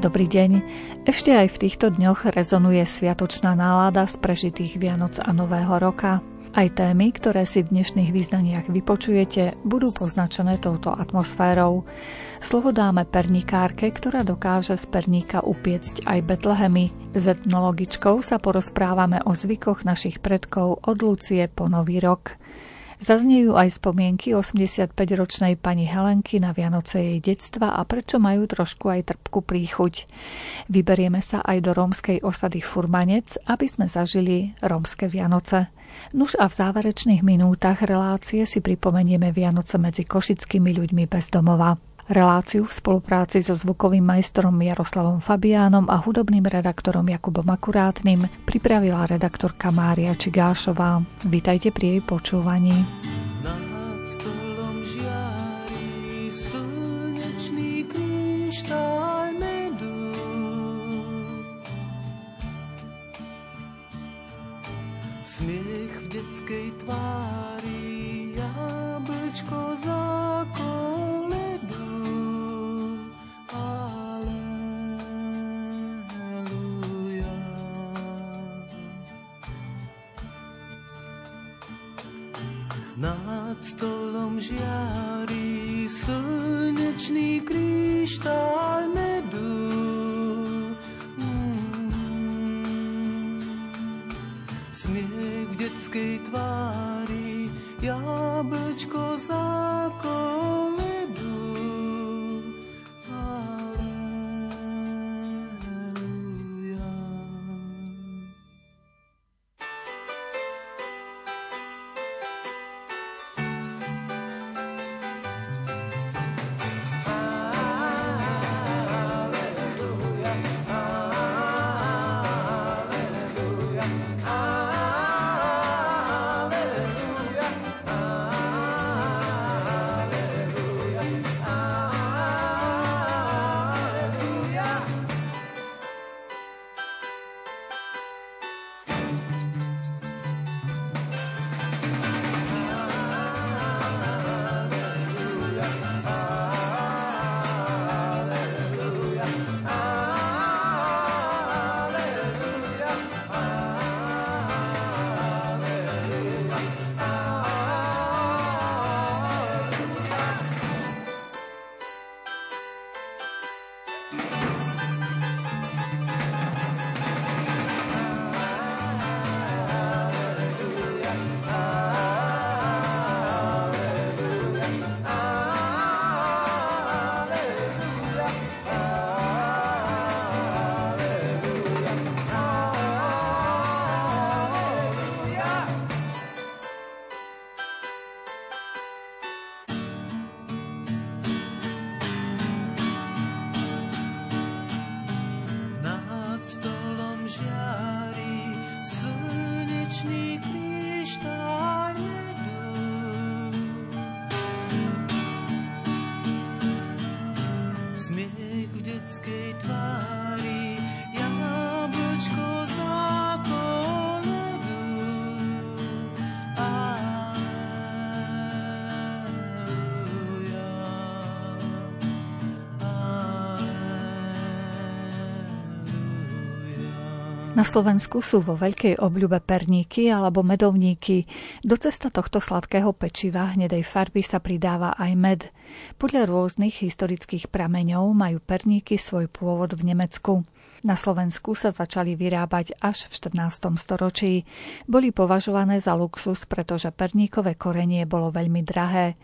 Dobrý deň. Ešte aj v týchto dňoch rezonuje sviatočná nálada z prežitých Vianoc a Nového roka. Aj témy, ktoré si v dnešných význaniach vypočujete, budú poznačené touto atmosférou. Slovo dáme pernikárke, ktorá dokáže z perníka upiecť aj Betlehemy. S etnologičkou sa porozprávame o zvykoch našich predkov od Lucie po Nový rok. Zaznejú aj spomienky 85-ročnej pani Helenky na Vianoce jej detstva a prečo majú trošku aj trpku príchuť. Vyberieme sa aj do rómskej osady Furmanec, aby sme zažili rómske Vianoce. Nuž a v záverečných minútach relácie si pripomenieme Vianoce medzi košickými ľuďmi bez domova. Reláciu v spolupráci so zvukovým majstrom Jaroslavom Fabiánom a hudobným redaktorom Jakubom Akurátnym pripravila redaktorka Mária Čigášová. Vítajte pri jej počúvaní. Smiech v detskej tvári, jablčko Nad stolom žiari slnečný kryštál medu. Mm. Smiech v detskej tvári, jablčko zákon. Na Slovensku sú vo veľkej obľube perníky alebo medovníky. Do cesta tohto sladkého pečiva hnedej farby sa pridáva aj med. Podľa rôznych historických prameňov majú perníky svoj pôvod v Nemecku. Na Slovensku sa začali vyrábať až v 14. storočí. Boli považované za luxus, pretože perníkové korenie bolo veľmi drahé.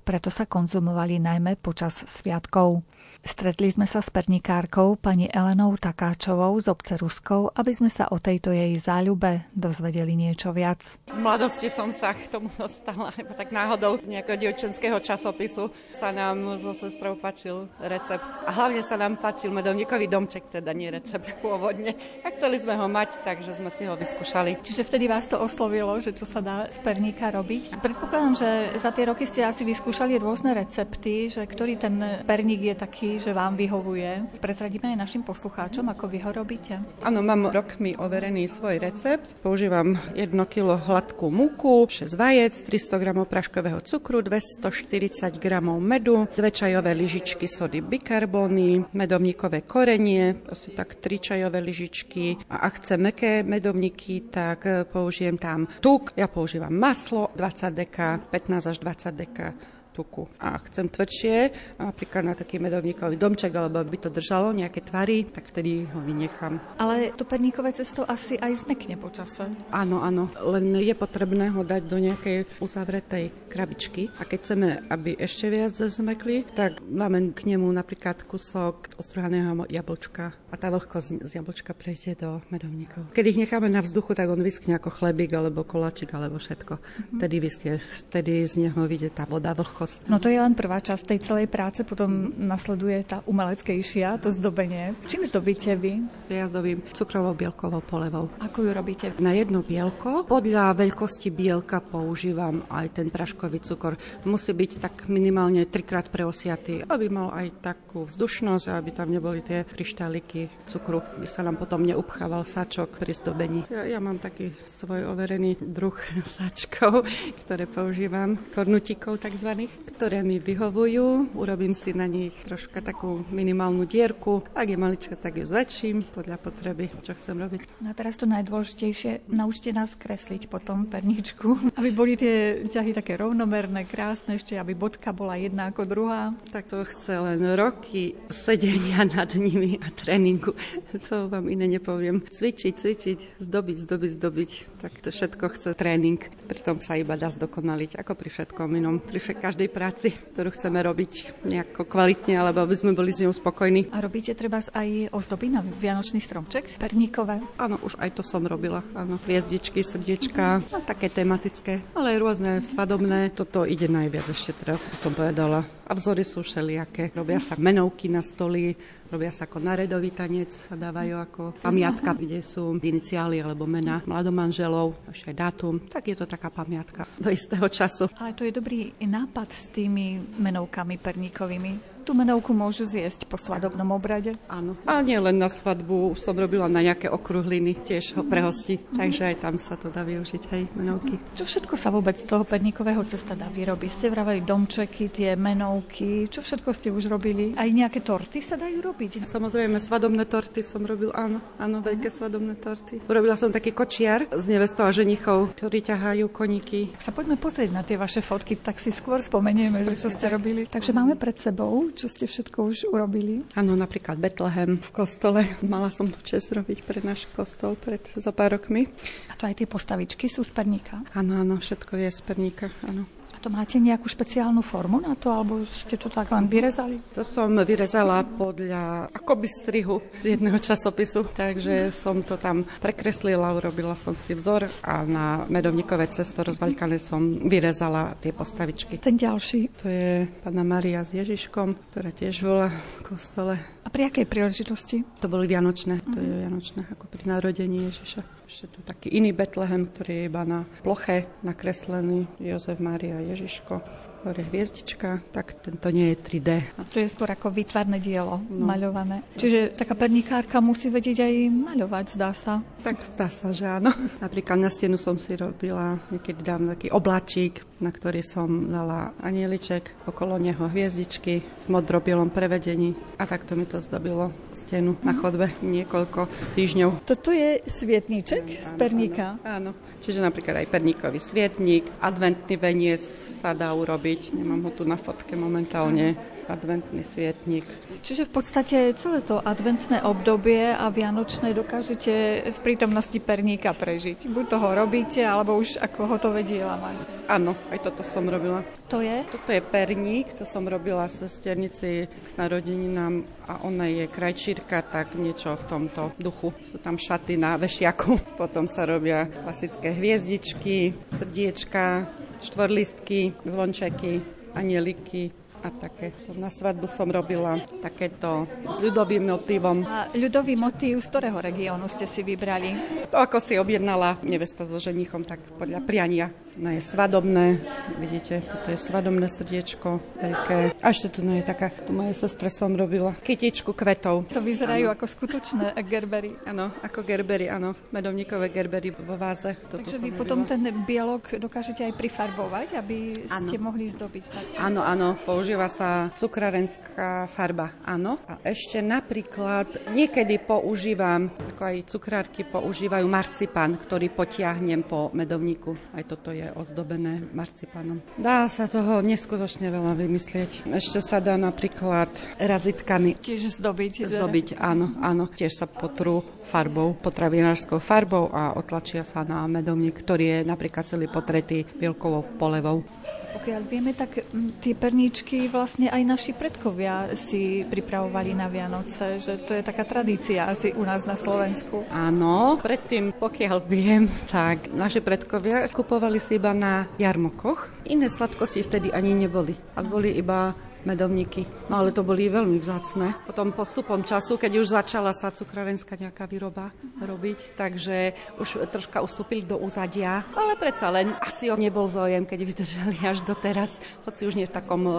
Preto sa konzumovali najmä počas sviatkov. Stretli sme sa s pernikárkou pani Elenou Takáčovou z obce Ruskou, aby sme sa o tejto jej záľube dozvedeli niečo viac. V mladosti som sa k tomu dostala, tak náhodou z nejakého dievčenského časopisu sa nám so sestrou páčil recept. A hlavne sa nám páčil medovníkový domček, teda nie recept pôvodne. A chceli sme ho mať, takže sme si ho vyskúšali. Čiže vtedy vás to oslovilo, že čo sa dá z perníka robiť. Predpokladám, že za tie roky ste asi vyskúšali skúšali rôzne recepty, že ktorý ten perník je taký, že vám vyhovuje. Prezradíme aj našim poslucháčom, ako vy ho robíte. Áno, mám rokmi overený svoj recept. Používam 1 kg hladkú múku, 6 vajec, 300 g praškového cukru, 240 g medu, 2 čajové lyžičky sody bikarbóny, medovníkové korenie, to sú tak 3 čajové lyžičky. A ak chcem meké medovníky, tak použijem tam tuk, ja používam maslo 20 deka, 15 až 20 deka tuku. A chcem tvrdšie, napríklad na taký medovníkový domček, alebo by to držalo nejaké tvary, tak vtedy ho vynechám. Ale to perníkové cesto asi aj zmekne počase. Áno, áno, len je potrebné ho dať do nejakej uzavretej krabičky. A keď chceme, aby ešte viac zmekli, tak máme k nemu napríklad kusok ostruhaného jablčka a tá vlhkosť z jablčka prejde do medovníkov. Keď ich necháme na vzduchu, tak on vyskne ako chlebík alebo koláčik alebo všetko. Mm-hmm. Vtedy vyskne, vtedy z neho vyjde tá voda, vlhkosť ľahkosť. No to je len prvá časť tej celej práce, potom nasleduje tá umeleckejšia, to zdobenie. Čím zdobíte vy? Ja zdobím cukrovou bielkovou polevou. Ako ju robíte? Na jedno bielko, podľa veľkosti bielka používam aj ten praškový cukor. Musí byť tak minimálne trikrát preosiatý, aby mal aj takú vzdušnosť, aby tam neboli tie kryštáliky cukru, aby sa nám potom neupchával sačok pri zdobení. Ja, ja mám taký svoj overený druh sačkov, ktoré používam, kornutíkov takzvaných ktoré mi vyhovujú. Urobím si na nich troška takú minimálnu dierku. Ak je malička, tak ju zväčším podľa potreby, čo chcem robiť. No a teraz to najdôležitejšie, naučte nás kresliť potom perničku, aby boli tie ťahy také rovnomerné, krásne, ešte aby bodka bola jedna ako druhá. Tak to chce len roky sedenia nad nimi a tréningu. Co vám iné nepoviem. Cvičiť, cvičiť, zdobiť, zdobiť, zdobiť. Tak to všetko chce tréning. Pritom sa iba dá zdokonaliť, ako pri všetkom inom. Pri každej každej práci, ktorú chceme robiť nejako kvalitne, alebo aby sme boli s ňou spokojní. A robíte treba aj ozdoby na Vianočný stromček, perníkové? Áno, už aj to som robila. Áno, hviezdičky, srdiečka, a také tematické, ale aj rôzne svadobné. Toto ide najviac ešte teraz, by som povedala. A vzory sú všelijaké. Robia sa menovky na stoli, Robia sa ako naredový tanec a dávajú ako pamiatka, kde sú iniciály alebo mena mladomanželov, ešte aj dátum. Tak je to taká pamiatka do istého času. Ale to je dobrý nápad s tými menovkami perníkovými tú menovku môžu zjesť po svadobnom obrade. Áno. A nie len na svadbu, som robila na nejaké okruhliny, tiež ho pre hosti, mm-hmm. takže aj tam sa to dá využiť, hej, menovky. Čo všetko sa vôbec z toho perníkového cesta dá vyrobiť? Ste vravali domčeky, tie menovky, čo všetko ste už robili? Aj nejaké torty sa dajú robiť? Samozrejme, svadobné torty som robil, áno, áno, veľké svadobné torty. Urobila som taký kočiar z nevestou a ženichov, ktorí ťahajú koníky. Sa poďme pozrieť na tie vaše fotky, tak si skôr spomenieme, že čo ste robili. Takže máme pred sebou čo ste všetko už urobili? Áno, napríklad Betlehem v kostole. Mala som tu čest robiť pre náš kostol pred za pár rokmi. A to aj tie postavičky sú z perníka? Áno, áno, všetko je z perníka, áno to máte nejakú špeciálnu formu na to, alebo ste to tak len vyrezali? To som vyrezala podľa akoby strihu z jedného časopisu, takže som to tam prekreslila, urobila som si vzor a na medovníkové cesto rozvaľkané som vyrezala tie postavičky. Ten ďalší? To je pána Maria s Ježiškom, ktorá tiež bola v kostole. A pri akej príležitosti? To boli Vianočné, to je Vianočné, ako pri narodení Ježiša. Ešte tu taký iný Betlehem, ktorý je iba na ploche nakreslený. Jozef, Mária, Ježiško hore hviezdička, tak tento nie je 3D. A to je skôr ako výtvarné dielo, no. maľované. Čiže taká pernikárka musí vedieť aj maľovať, zdá sa. Tak zdá sa, že áno. Napríklad na stenu som si robila, niekedy dám taký oblačík, na ktorý som dala anieliček, okolo neho hviezdičky v modrobielom prevedení a takto mi to zdobilo stenu na chodbe niekoľko týždňov. Toto je svietníček áno, z perníka? Áno, áno. Čiže napríklad aj perníkový svietník, adventný veniec sa dá urobiť robiť. Nemám ho tu na fotke momentálne adventný svietnik. Čiže v podstate celé to adventné obdobie a vianočné dokážete v prítomnosti perníka prežiť. Buď toho robíte, alebo už ako hotové diela máte. Áno, aj toto som robila. To je? Toto je perník, to som robila sesternici k narodeninám a ona je krajčírka, tak niečo v tomto duchu. Sú tam šaty na vešiaku, potom sa robia klasické hviezdičky, srdiečka, štvorlistky, zvončeky, anieliky a také. Na svadbu som robila takéto s ľudovým motívom. A ľudový motív z ktorého regiónu ste si vybrali? To ako si objednala nevesta so ženichom, tak podľa priania No je svadobné, vidíte, toto je svadobné srdiečko, veľké. A ešte tu no je taká, tu moje sestre som robila, kytičku kvetov. To vyzerajú ano. ako skutočné gerbery. Áno, ako gerbery, áno, medovníkové gerbery vo váze. Toto Takže vy robila. potom ten bielok dokážete aj prifarbovať, aby ano. ste mohli zdobiť. Tak? Áno, áno, používa sa cukrárenská farba, áno. A ešte napríklad niekedy používam, ako aj cukrárky používajú marcipán, ktorý potiahnem po medovníku. Aj toto je je ozdobené marcipánom. Dá sa toho neskutočne veľa vymyslieť. Ešte sa dá napríklad razitkami. Tiež zdobiť. Zdobiť, áno, áno. Tiež sa potrú farbou, potravinárskou farbou a otlačia sa na medovník, ktorý je napríklad celý potretý bielkovou polevou. Pokiaľ vieme, tak tie perníčky vlastne aj naši predkovia si pripravovali na Vianoce, že to je taká tradícia asi u nás na Slovensku. Áno, predtým, pokiaľ viem, tak naši predkovia skupovali si iba na jarmokoch. Iné sladkosti vtedy ani neboli. A boli iba medovníky. No ale to boli veľmi vzácne. Potom postupom času, keď už začala sa cukrárenská nejaká výroba robiť, takže už troška ustúpili do úzadia. Ale predsa len asi on nebol zojem, keď vydržali až doteraz, hoci už nie v takom e,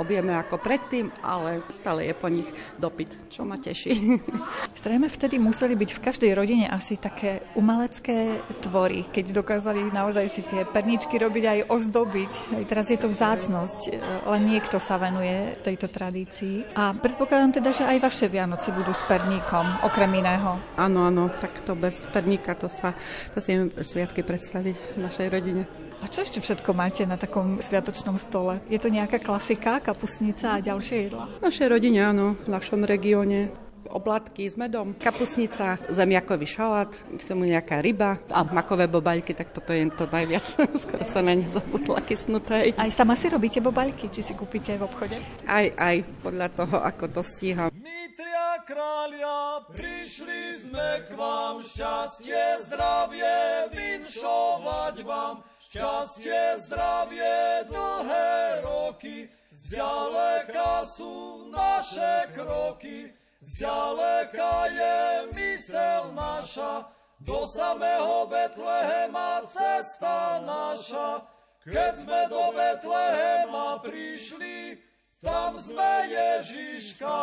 objeme ako predtým, ale stále je po nich dopyt, čo ma teší. Zrejme vtedy museli byť v každej rodine asi také umelecké tvory, keď dokázali naozaj si tie perničky robiť aj ozdobiť. Aj teraz je to vzácnosť, e, len niekto sa venuje venuje tejto tradícii. A predpokladám teda, že aj vaše Vianoce budú s perníkom, okrem iného. Áno, áno, tak to bez perníka to sa, to si sviatky predstaviť v našej rodine. A čo ešte všetko máte na takom sviatočnom stole? Je to nejaká klasika, kapusnica a ďalšie jedla? V našej rodine áno, v našom regióne oblátky s medom, kapusnica, zemiakový šalát, k tomu nejaká ryba a makové bobaľky, tak toto je to najviac. Skoro sa na ne zabudla kysnuté. Aj sama si robíte bobaľky, či si kúpite v obchode? Aj, aj, podľa toho, ako to stíham. My tria kráľa, prišli sme k vám, šťastie, zdravie, vinšovať vám, šťastie, zdravie, dlhé roky, zďaleka sú naše kroky, Zďaleka je mysel naša, do samého Betlehema cesta naša. Keď sme do Betlehema prišli, tam sme Ježiška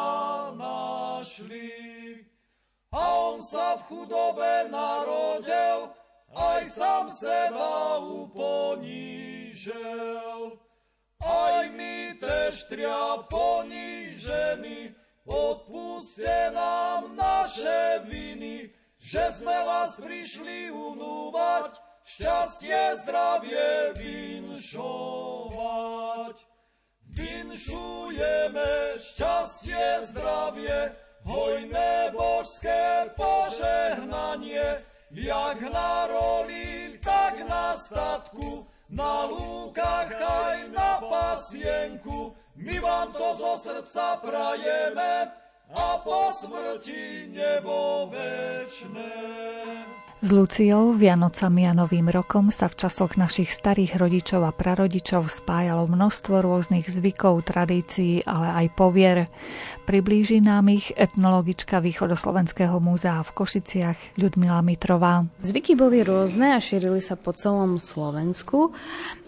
našli. A on sa v chudobe narodil, aj sám seba uponížel. Aj my tež tria ponížení, Odpuste nám naše viny, že sme vás prišli unúvať, šťastie, zdravie vinšovať. Vinšujeme šťastie, zdravie, hojné božské požehnanie, jak na roli, tak na statku, na lúkach aj na pasienku, my vám to zo srdca prajeme a po smrti nebo večné. S Luciou, Vianocami a Novým rokom sa v časoch našich starých rodičov a prarodičov spájalo množstvo rôznych zvykov, tradícií, ale aj povier. Priblíži nám ich etnologička Východoslovenského múzea v Košiciach Ľudmila Mitrová. Zvyky boli rôzne a šírili sa po celom Slovensku.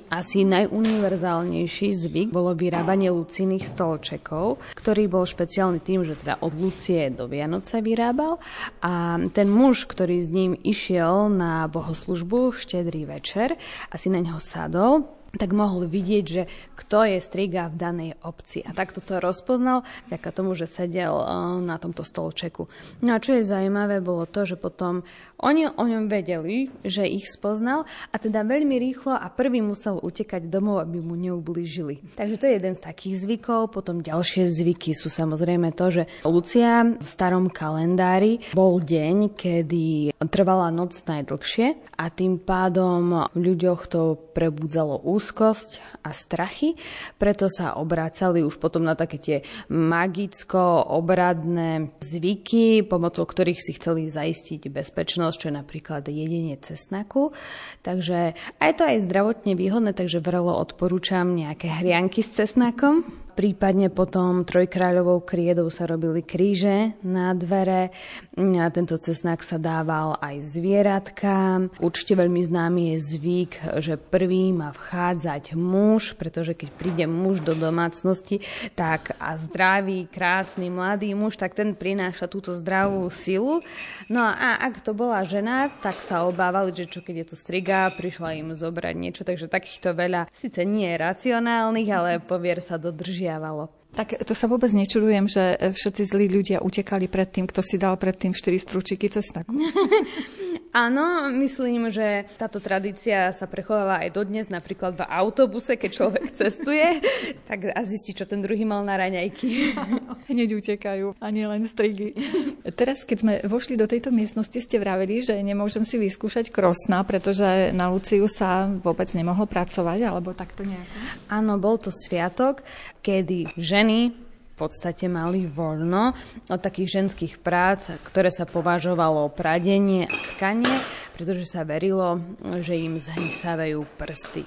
Asi najuniverzálnejší zvyk bolo vyrábanie luciných stolčekov, ktorý bol špeciálny tým, že teda od Lucie do Vianoce vyrábal. A ten muž, ktorý s ním išiel na bohoslužbu v štedrý večer a si na neho sadol, tak mohol vidieť, že kto je striga v danej obci. A takto to rozpoznal vďaka tomu, že sedel eh, na tomto stolčeku. No a čo je zaujímavé, bolo to, že potom oni o ňom vedeli, že ich spoznal a teda veľmi rýchlo a prvý musel utekať domov, aby mu neublížili. Takže to je jeden z takých zvykov. Potom ďalšie zvyky sú samozrejme to, že Lucia v starom kalendári bol deň, kedy trvala noc najdlhšie a tým pádom ľuďoch to prebudzalo úzkosť a strachy, preto sa obrácali už potom na také tie magicko-obradné zvyky, pomocou ktorých si chceli zaistiť bezpečnosť čo je napríklad jedenie cesnaku. Takže aj to aj zdravotne výhodné, takže vrelo odporúčam nejaké hrianky s cesnakom. Prípadne potom trojkráľovou kriedou sa robili kríže na dvere. A tento cesnak sa dával aj zvieratkám. Určite veľmi známy je zvyk, že prvý má vchádzať muž, pretože keď príde muž do domácnosti, tak a zdravý, krásny, mladý muž, tak ten prináša túto zdravú silu. No a ak to bola žena, tak sa obávali, že čo keď je to striga, prišla im zobrať niečo, takže takýchto veľa, síce nie racionálnych, ale povier sa dodržia dodržiavalo. Tak to sa vôbec nečudujem, že všetci zlí ľudia utekali pred tým, kto si dal predtým 4 stručiky cesnaku. Áno, myslím, že táto tradícia sa prechováva aj dodnes, napríklad v autobuse, keď človek cestuje, tak a zistí, čo ten druhý mal na raňajky. Hneď utekajú, a nie len strigy. Teraz, keď sme vošli do tejto miestnosti, ste vraveli, že nemôžem si vyskúšať krosna, pretože na Luciu sa vôbec nemohlo pracovať, alebo takto nejako? Áno, bol to sviatok, kedy ženy podstate mali voľno od takých ženských prác, ktoré sa považovalo pradenie a tkanie, pretože sa verilo, že im zhysávajú prsty.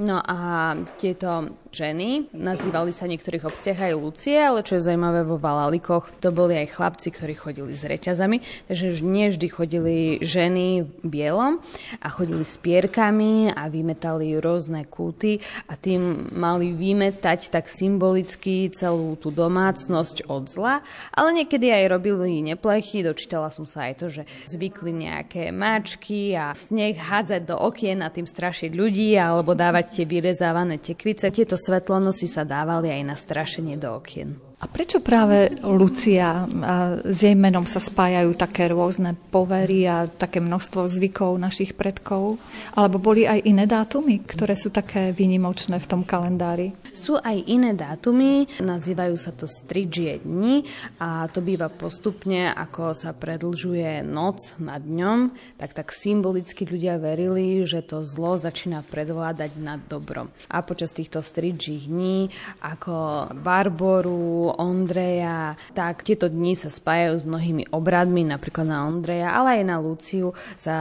No a tieto ženy, nazývali sa v niektorých obciach aj Lucie, ale čo je zaujímavé vo Valalikoch, to boli aj chlapci, ktorí chodili s reťazami, takže nie vždy chodili ženy v bielom a chodili s pierkami a vymetali rôzne kúty a tým mali vymetať tak symbolicky celú tú domácnosť od zla, ale niekedy aj robili neplechy, dočítala som sa aj to, že zvykli nejaké mačky a sneh hádzať do okien a tým strašiť ľudí alebo dávať tie vyrezávané tekvice. Tieto svetlonosy sa dávali aj na strašenie do okien. A prečo práve Lucia a s jej menom sa spájajú také rôzne povery a také množstvo zvykov našich predkov? Alebo boli aj iné dátumy, ktoré sú také výnimočné v tom kalendári? Sú aj iné dátumy, nazývajú sa to stridžie dni a to býva postupne, ako sa predlžuje noc nad dňom, tak tak symbolicky ľudia verili, že to zlo začína predvládať nad dobrom. A počas týchto stridžích dní, ako Barboru, Ondreja, tak tieto dni sa spájajú s mnohými obradmi, napríklad na Ondreja, ale aj na Luciu sa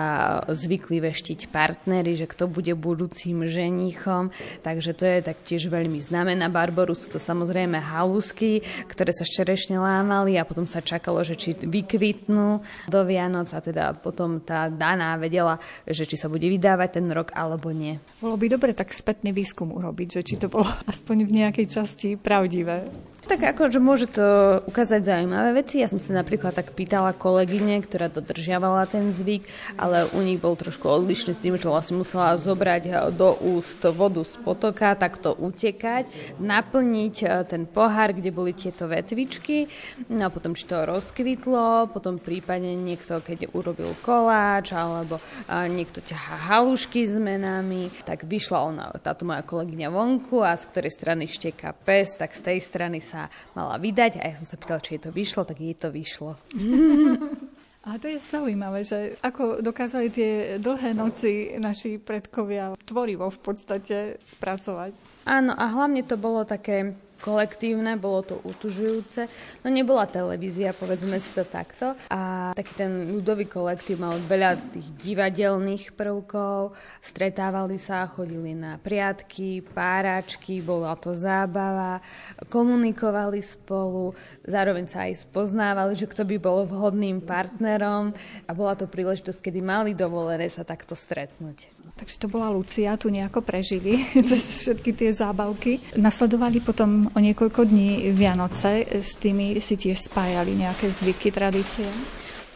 zvykli veštiť partnery, že kto bude budúcim ženichom, takže to je taktiež veľmi známe. Na Barboru sú to samozrejme halusky, ktoré sa šerešne lámali a potom sa čakalo, že či vykvitnú do Vianoc a teda potom tá daná vedela, že či sa bude vydávať ten rok alebo nie. Bolo by dobre tak spätný výskum urobiť, že či to bolo aspoň v nejakej časti pravdivé. Tak ako, že môže to ukázať zaujímavé veci. Ja som sa napríklad tak pýtala kolegyne, ktorá dodržiavala ten zvyk, ale u nich bol trošku odlišný s tým, že vlastne musela zobrať do úst vodu z potoka, takto utekať, naplniť e, ten pohár, kde boli tieto vetvičky, no a potom či to rozkvitlo, potom prípadne niekto, keď urobil koláč, alebo e, niekto ťahá halušky s menami, tak vyšla ona, táto moja kolegyňa vonku a z ktorej strany šteka pes, tak z tej strany sa mala vydať a ja som sa pýtala, či jej to vyšlo, tak jej to vyšlo. A to je zaujímavé, že ako dokázali tie dlhé noci naši predkovia tvorivo v podstate pracovať. Áno, a hlavne to bolo také kolektívne, bolo to utužujúce. No nebola televízia, povedzme si to takto. A taký ten ľudový kolektív mal veľa tých divadelných prvkov, stretávali sa, chodili na priatky, páračky, bola to zábava, komunikovali spolu, zároveň sa aj spoznávali, že kto by bol vhodným partnerom a bola to príležitosť, kedy mali dovolené sa takto stretnúť. Takže to bola Lucia, tu nejako prežili cez všetky tie zábavky. Nasledovali potom o niekoľko dní Vianoce, s tými si tiež spájali nejaké zvyky, tradície?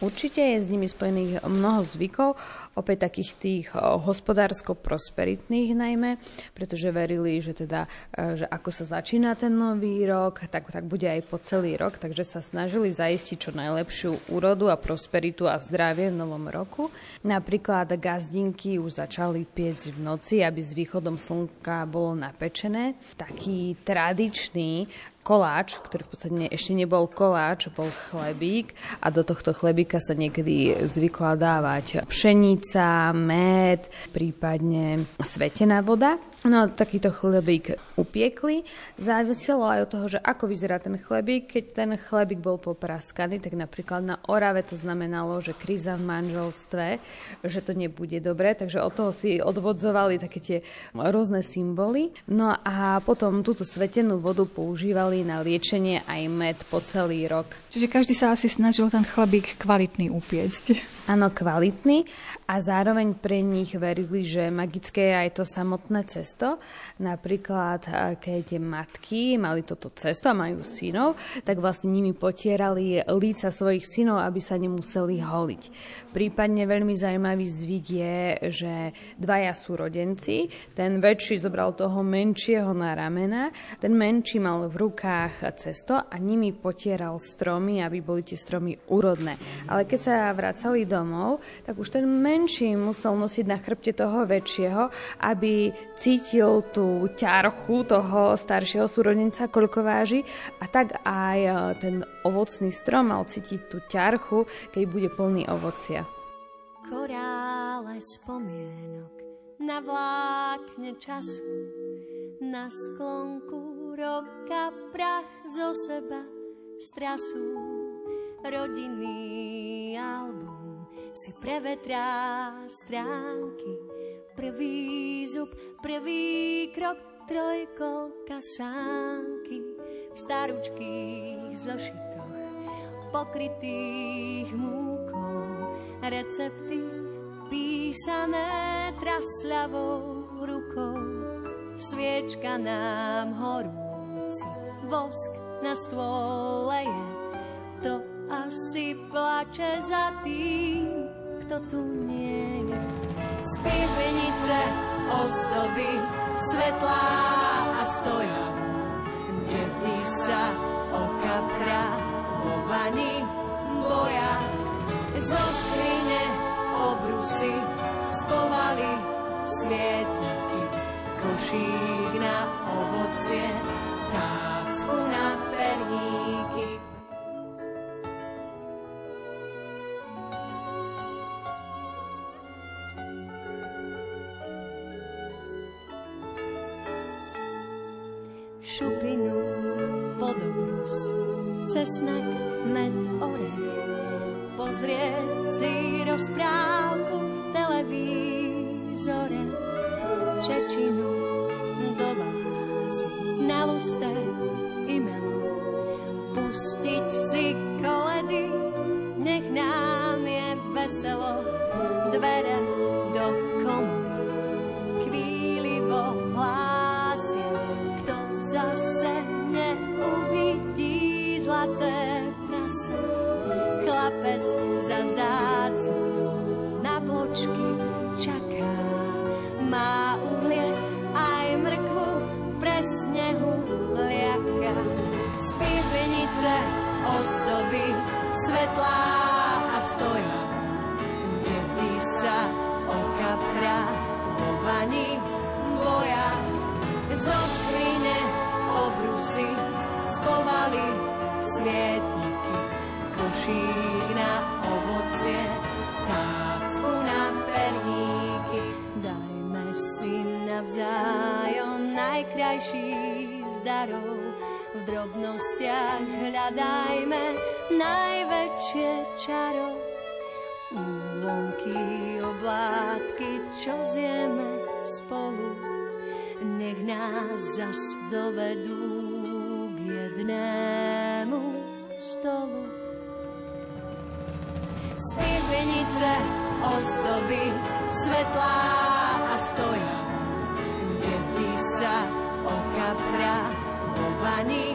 Určite je s nimi spojených mnoho zvykov, opäť takých tých hospodársko-prosperitných najmä, pretože verili, že teda, e, že ako sa začína ten nový rok, tak, tak bude aj po celý rok, takže sa snažili zaistiť čo najlepšiu úrodu a prosperitu a zdravie v novom roku. Napríklad gazdinky už začali piecť v noci, aby s východom slnka bolo napečené. Taký tradičný koláč, ktorý v podstate ešte nebol koláč, bol chlebík a do tohto chlebíka sa niekedy zvykla dávať pšenica, med, prípadne svetená voda. No, takýto chlebík upiekli. Záviselo aj od toho, že ako vyzerá ten chlebík. Keď ten chlebík bol popraskaný, tak napríklad na Orave to znamenalo, že kríza v manželstve, že to nebude dobre, takže od toho si odvodzovali také tie rôzne symboly. No a potom túto svetenú vodu používali na liečenie aj med po celý rok. Čiže každý sa asi snažil ten chlebík kvalitný upiecť. Áno, kvalitný a zároveň pre nich verili, že magické je aj to samotné cesto. Napríklad, keď matky mali toto cesto a majú synov, tak vlastne nimi potierali líca svojich synov, aby sa nemuseli holiť. Prípadne veľmi zaujímavý zvyk je, že dvaja sú rodenci, ten väčší zobral toho menšieho na ramena, ten menší mal v rukách cesto a nimi potieral stromy, aby boli tie stromy úrodné. Ale keď sa vracali domov, tak už ten menší musel nosiť na chrbte toho väčšieho, aby cítil tú ťarchu toho staršieho súrodenca, koľko váži a tak aj e, ten ovocný strom mal cítiť tú ťarchu, keď bude plný ovocia. Korále spomienok na vlákne času, na sklonku roka prach zo seba strasu rodinný album si prevetrá stránky. Prvý zub, prvý krok, trojkolka sánky v staručkých zošitoch, pokrytých múkou, recepty písané trasľavou rukou. Sviečka nám horúci, vosk na stôle je, to asi plače za tým, kto tu nie je. Spívenice, ozdoby, svetlá a stoja. Deti sa oka vo vani boja. Zo skrine obrusy spovali svietniky. Košík na ovocie, tácku na perníky. Má uhlie aj mrkvu pre snehu liaka. Spívenice, ozdoby, svetlá a stoja. Deti sa okapra vo vani boja. Zo skrine obrusy spovali svietniky, košík na ovocie, tácku na perníky. Dajme si navzájom najkrajší z darov, v drobnostiach hľadajme najväčšie čaro. Úlomky, oblátky, čo zjeme spolu, nech nás zas dovedú jednému stolu. Spievenice, ozdoby, svetlá a stoja. Deti sa okapra vo vani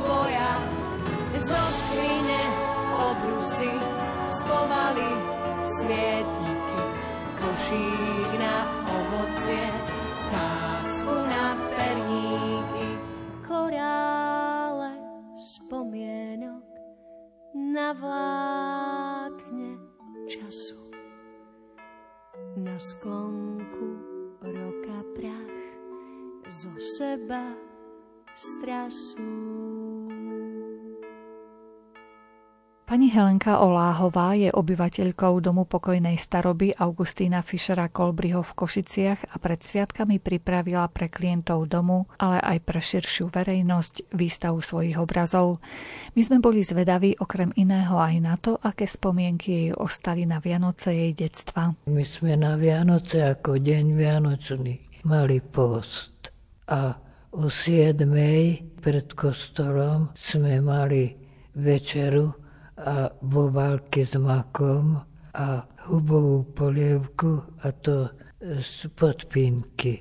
boja. Zo skrine obrusy spovali svietniky. Košík na ovocie, tácku na perníky. Korál spomienok na vlákne času. Na sklonku roka prach zo seba strasu. Pani Helenka Oláhová je obyvateľkou domu pokojnej staroby Augustína Fischera Kolbriho v Košiciach a pred sviatkami pripravila pre klientov domu, ale aj pre širšiu verejnosť výstavu svojich obrazov. My sme boli zvedaví okrem iného aj na to, aké spomienky jej ostali na Vianoce jej detstva. My sme na Vianoce ako deň Vianočný mali post a o 7. pred kostolom sme mali večeru a bobálky s makom a hubovú polievku a to z podpínky.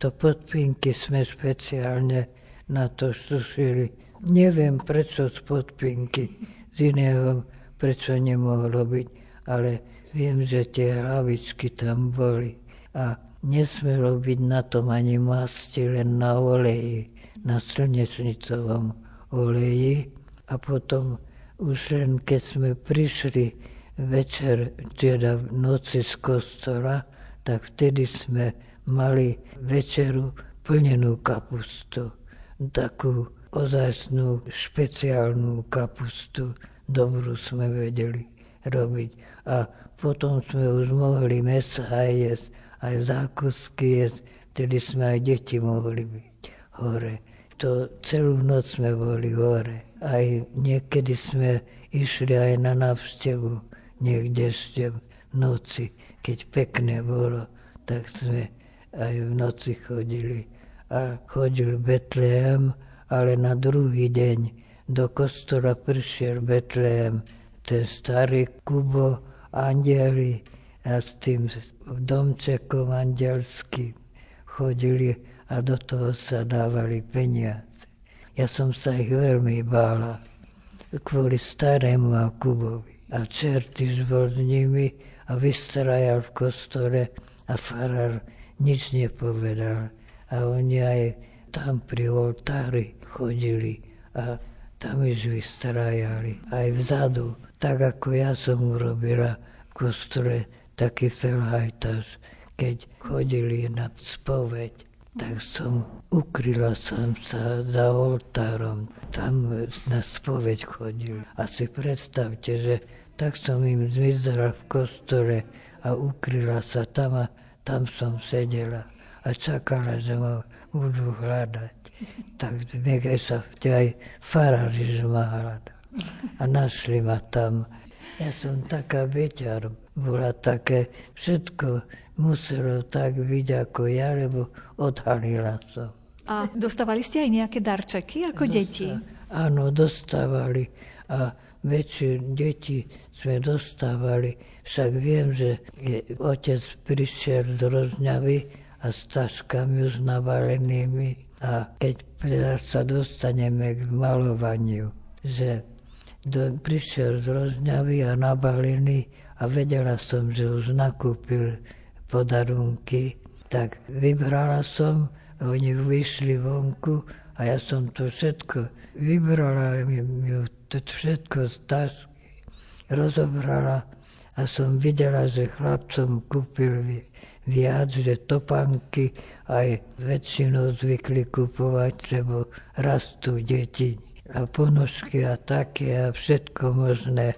To podpínky sme špeciálne na to sušili. Neviem prečo z podpínky, z iného prečo nemohlo byť, ale viem, že tie hlavičky tam boli. A nesmelo byť na tom ani masti, len na oleji, na slnečnicovom oleji. A potom už len keď sme prišli večer, teda v noci z kostola, tak vtedy sme mali večeru plnenú kapustu. Takú ozajstnú špeciálnu kapustu, dobrú sme vedeli robiť. A potom sme už mohli mesa aj jesť, aj zákusky jesť, vtedy sme aj deti mohli byť hore. To celú noc sme boli hore aj niekedy sme išli aj na návštevu niekde ešte v noci, keď pekné bolo, tak sme aj v noci chodili. A chodil Betlehem, ale na druhý deň do kostola prišiel Betlehem, ten starý Kubo, andeli a s tým domčekom andelským chodili a do toho sa dávali peniaze. Ja som sa ich veľmi bála kvôli starému Kubovi. A čertiž bol s nimi a vystrajal v kostole a farár nič nepovedal. A oni aj tam pri oltári chodili a tam už vystrajali. Aj vzadu, tak ako ja som urobila v kostole taký felhajtaž, keď chodili na spoveď tak som ukryla som sa za oltárom. Tam na spoveď chodil. A si predstavte, že tak som im zmizela v kostole a ukryla sa tam a tam som sedela a čakala, že ma budú hľadať. Tak nechaj sa aj farári, že ma hľadal. A našli ma tam. Ja som taká beťar, bola také všetko muselo tak byť ako ja, lebo odhalila som. A dostávali ste aj nejaké darčeky ako deti? Áno, dostávali. A väčšie deti sme dostávali. Však viem, že otec prišiel z Rozňavy a s taškami už navalenými. A keď sa dostaneme k malovaniu, že do, prišiel z Rozňavy a nabalený a vedela som, že už nakúpil podarunky, tak vybrala som, oni vyšli vonku a ja som to všetko vybrala, mi to všetko z tašky rozobrala a som videla, že chlapcom kúpil viac, že topanky aj väčšinou zvykli kupovať, lebo rastú deti a ponožky a také a všetko možné.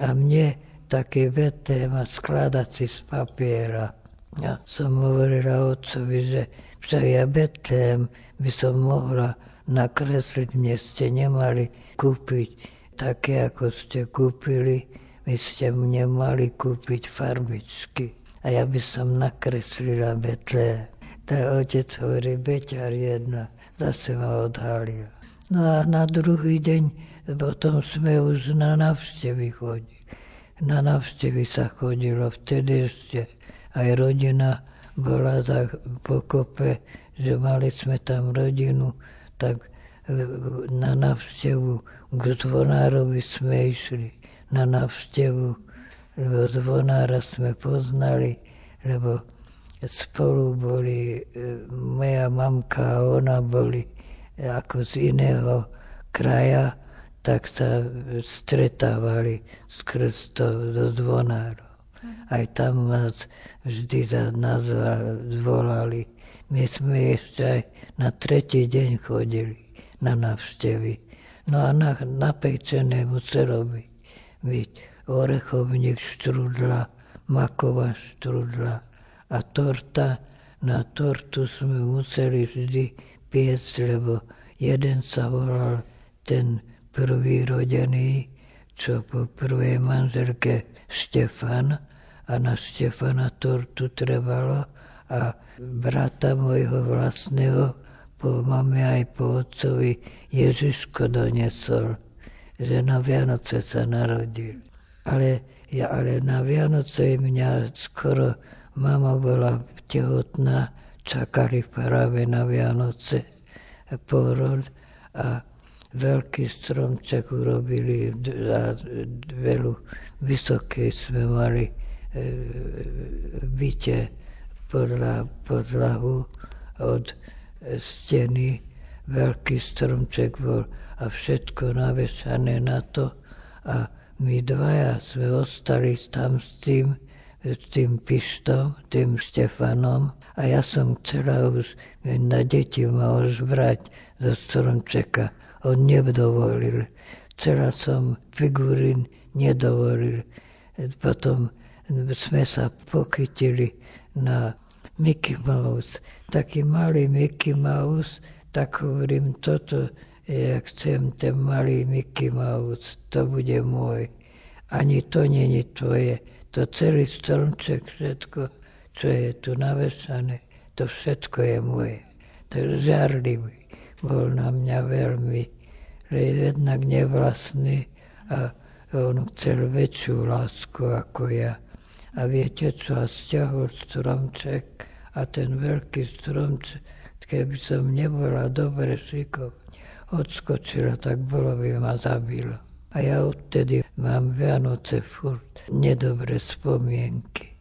A mne také veté ma skladať si z papiera. Ja som hovorila otcovi, že však ja Betlém by som mohla nakresliť, mne ste nemali kúpiť také, ako ste kúpili, vy ste mne mali kúpiť farbičky a ja by som nakreslila Betlém. Tak otec hovorí, Beťar jedna, zase ma odhalil. No a na druhý deň potom sme už na navštevy chodili. Na navštevy sa chodilo vtedy ešte aj rodina bola tak pokope, že mali sme tam rodinu, tak e, na navštevu k zvonárovi sme išli. Na navštevu, lebo zvonára sme poznali, lebo spolu boli e, moja mamka a ona boli ako z iného kraja, tak sa stretávali skrz to do zvonárov. Aj tam nás vždy zvolali. My sme ešte aj na tretí deň chodili na návštevy. No a na, napečené muselo byť. byť orechovník štrudla, maková štrudla a torta. Na tortu sme museli vždy piecť, lebo jeden sa volal ten prvý rodený, čo po prvej manželke Štefan a na Štefana tortu trebalo a brata môjho vlastného po mame aj po otcovi Ježiško donesol, že na Vianoce sa narodil. Ale, ja, ale na Vianoce mňa skoro mama bola tehotná, čakali práve na Vianoce porod a veľký stromček urobili a veľu vysoké sme mali byte podľa, podlahu od steny, veľký stromček bol a všetko navešané na to a my dvaja sme ostali tam s tým, s tým pištom, tým Štefanom a ja som chcela už na deti ma už brať zo stromčeka. On nedovolil. Chcela som figurín, nedovolil. Potom sme sa pochytili na Mickey Mouse taký malý Mickey Mouse, tak hovorím, toto, ja chcem ten malý Mickey Mouse, to bude môj. Ani to není tvoje, to celý stromček, všetko, čo je tu navesané, to všetko je moje. Tak žarlivý bol na mňa veľmi, že jednak nevlastný a on chcel väčšiu lásku ako ja. A viete čo, a stiahol stromček a ten veľký strom, keby som nebola dobre šikovne odskočila, tak bolo by ma zabilo. A ja odtedy mám Vianoce furt nedobré spomienky.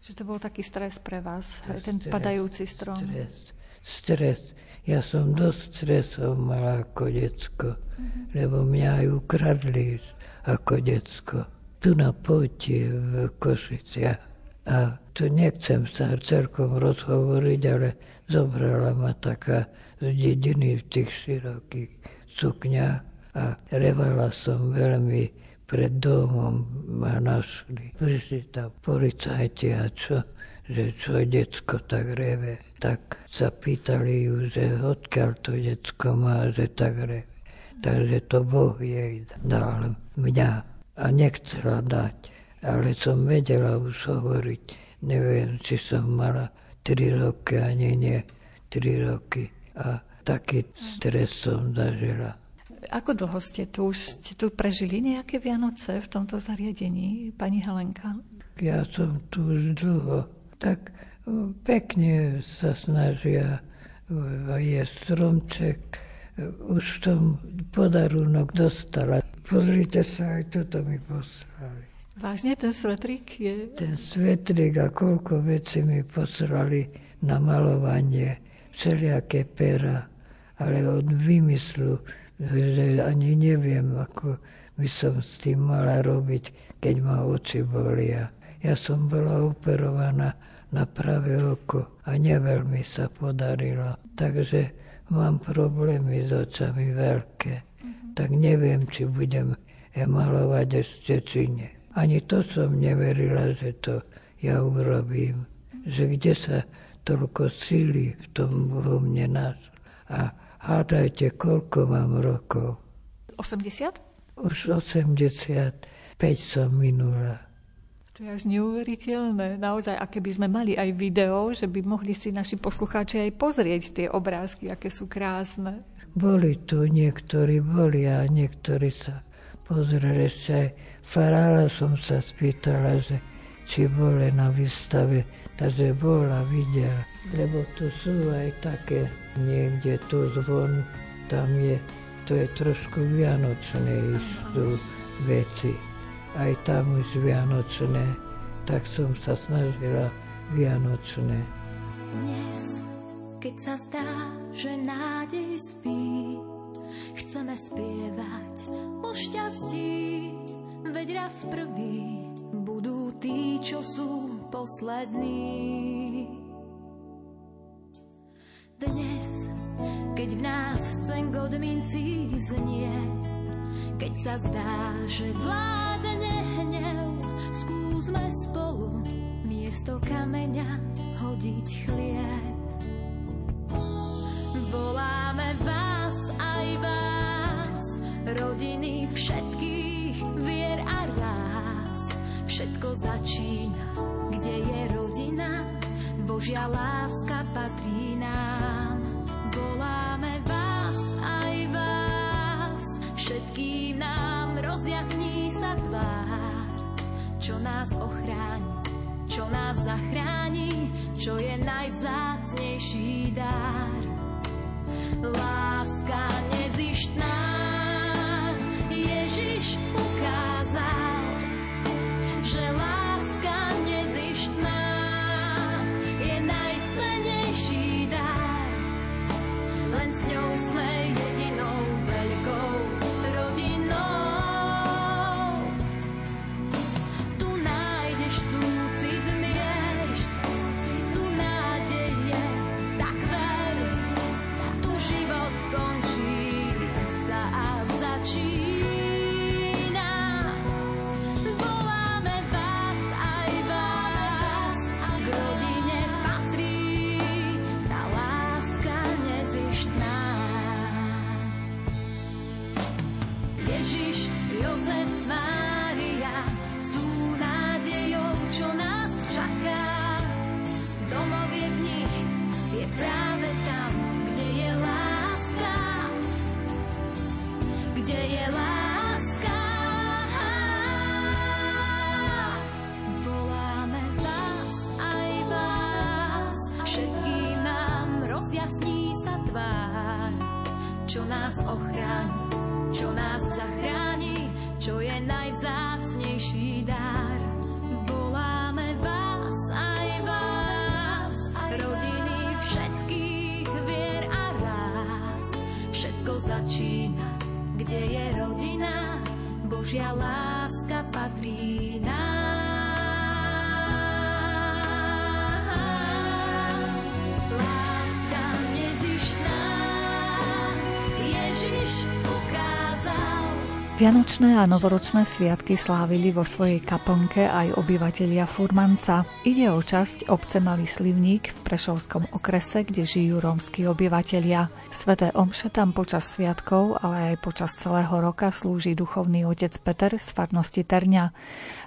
Že to bol taký stres pre vás, aj ten stres, padajúci strom. Stres, stres. Ja som dosť stresov mala ako decko, mm-hmm. lebo mňa aj ukradli ako decko. Tu na poti v Košiciach a tu nechcem sa celkom rozhovoriť, ale zobrala ma taká z dediny v tých širokých sukňach a revala som veľmi pred domom ma našli. Prišli tam policajti a čo, že čo decko tak reve. Tak sa pýtali ju, že odkiaľ to decko má, že tak reve. Takže to Boh jej dal mňa a nechcela dať ale som vedela už hovoriť. Neviem, či som mala 3 roky, ani nie 3 roky. A taký stres som zažila. Ako dlho ste tu? Už ste tu prežili nejaké Vianoce v tomto zariadení, pani Helenka? Ja som tu už dlho. Tak pekne sa snažia je stromček. Už som podarunok dostala. Pozrite sa, aj toto mi poslali. Vážne ten svetrik je? Ten svetrik a koľko vecí mi poslali na malovanie, všelijaké pera, ale od vymyslu, že ani neviem, ako by som s tým mala robiť, keď ma oči bolia. Ja som bola operovaná na pravé oko a neveľmi sa podarilo. Takže mám problémy s očami veľké. Tak neviem, či budem malovať ešte, či nie. Ani to som neverila, že to ja urobím. Že kde sa toľko síly v tom vo mne našlo. A hádajte, koľko mám rokov. 80? Už 85 som minula. To je až neuveriteľné. Naozaj, aké by sme mali aj video, že by mohli si naši poslucháči aj pozrieť tie obrázky, aké sú krásne. Boli tu, niektorí boli a niektorí sa pozreli ešte aj farára som sa spýtala, že či boli na výstave, takže bola, videl, lebo tu sú aj také, niekde tu zvon, tam je, to je trošku vianočné, sú veci. Aj tam už vianočné, tak som sa snažila vianočné. Dnes, keď sa zdá, že nádej spí, Chceme spievať o šťastí, veď raz prvý budú tí, čo sú poslední. Dnes, keď v nás cen mincí znie, keď sa zdá, že vládne hnev, skúsme spolu miesto kameňa hodiť chlieb. Rodiny všetkých vier a rás. Všetko začína, kde je rodina, Božia láska patrí nám. Voláme vás aj vás, všetkým nám rozjasní sa tvár, čo nás ochráni, čo nás zachráni, čo je najvzácnejší dar. Láska Ježiš Vianočné a novoročné sviatky slávili vo svojej kaplnke aj obyvatelia Furmanca. Ide o časť obce Malý Slivník v Prešovskom okrese, kde žijú rómsky obyvatelia. Sveté omše tam počas sviatkov, ale aj počas celého roka slúži duchovný otec Peter z farnosti Terňa.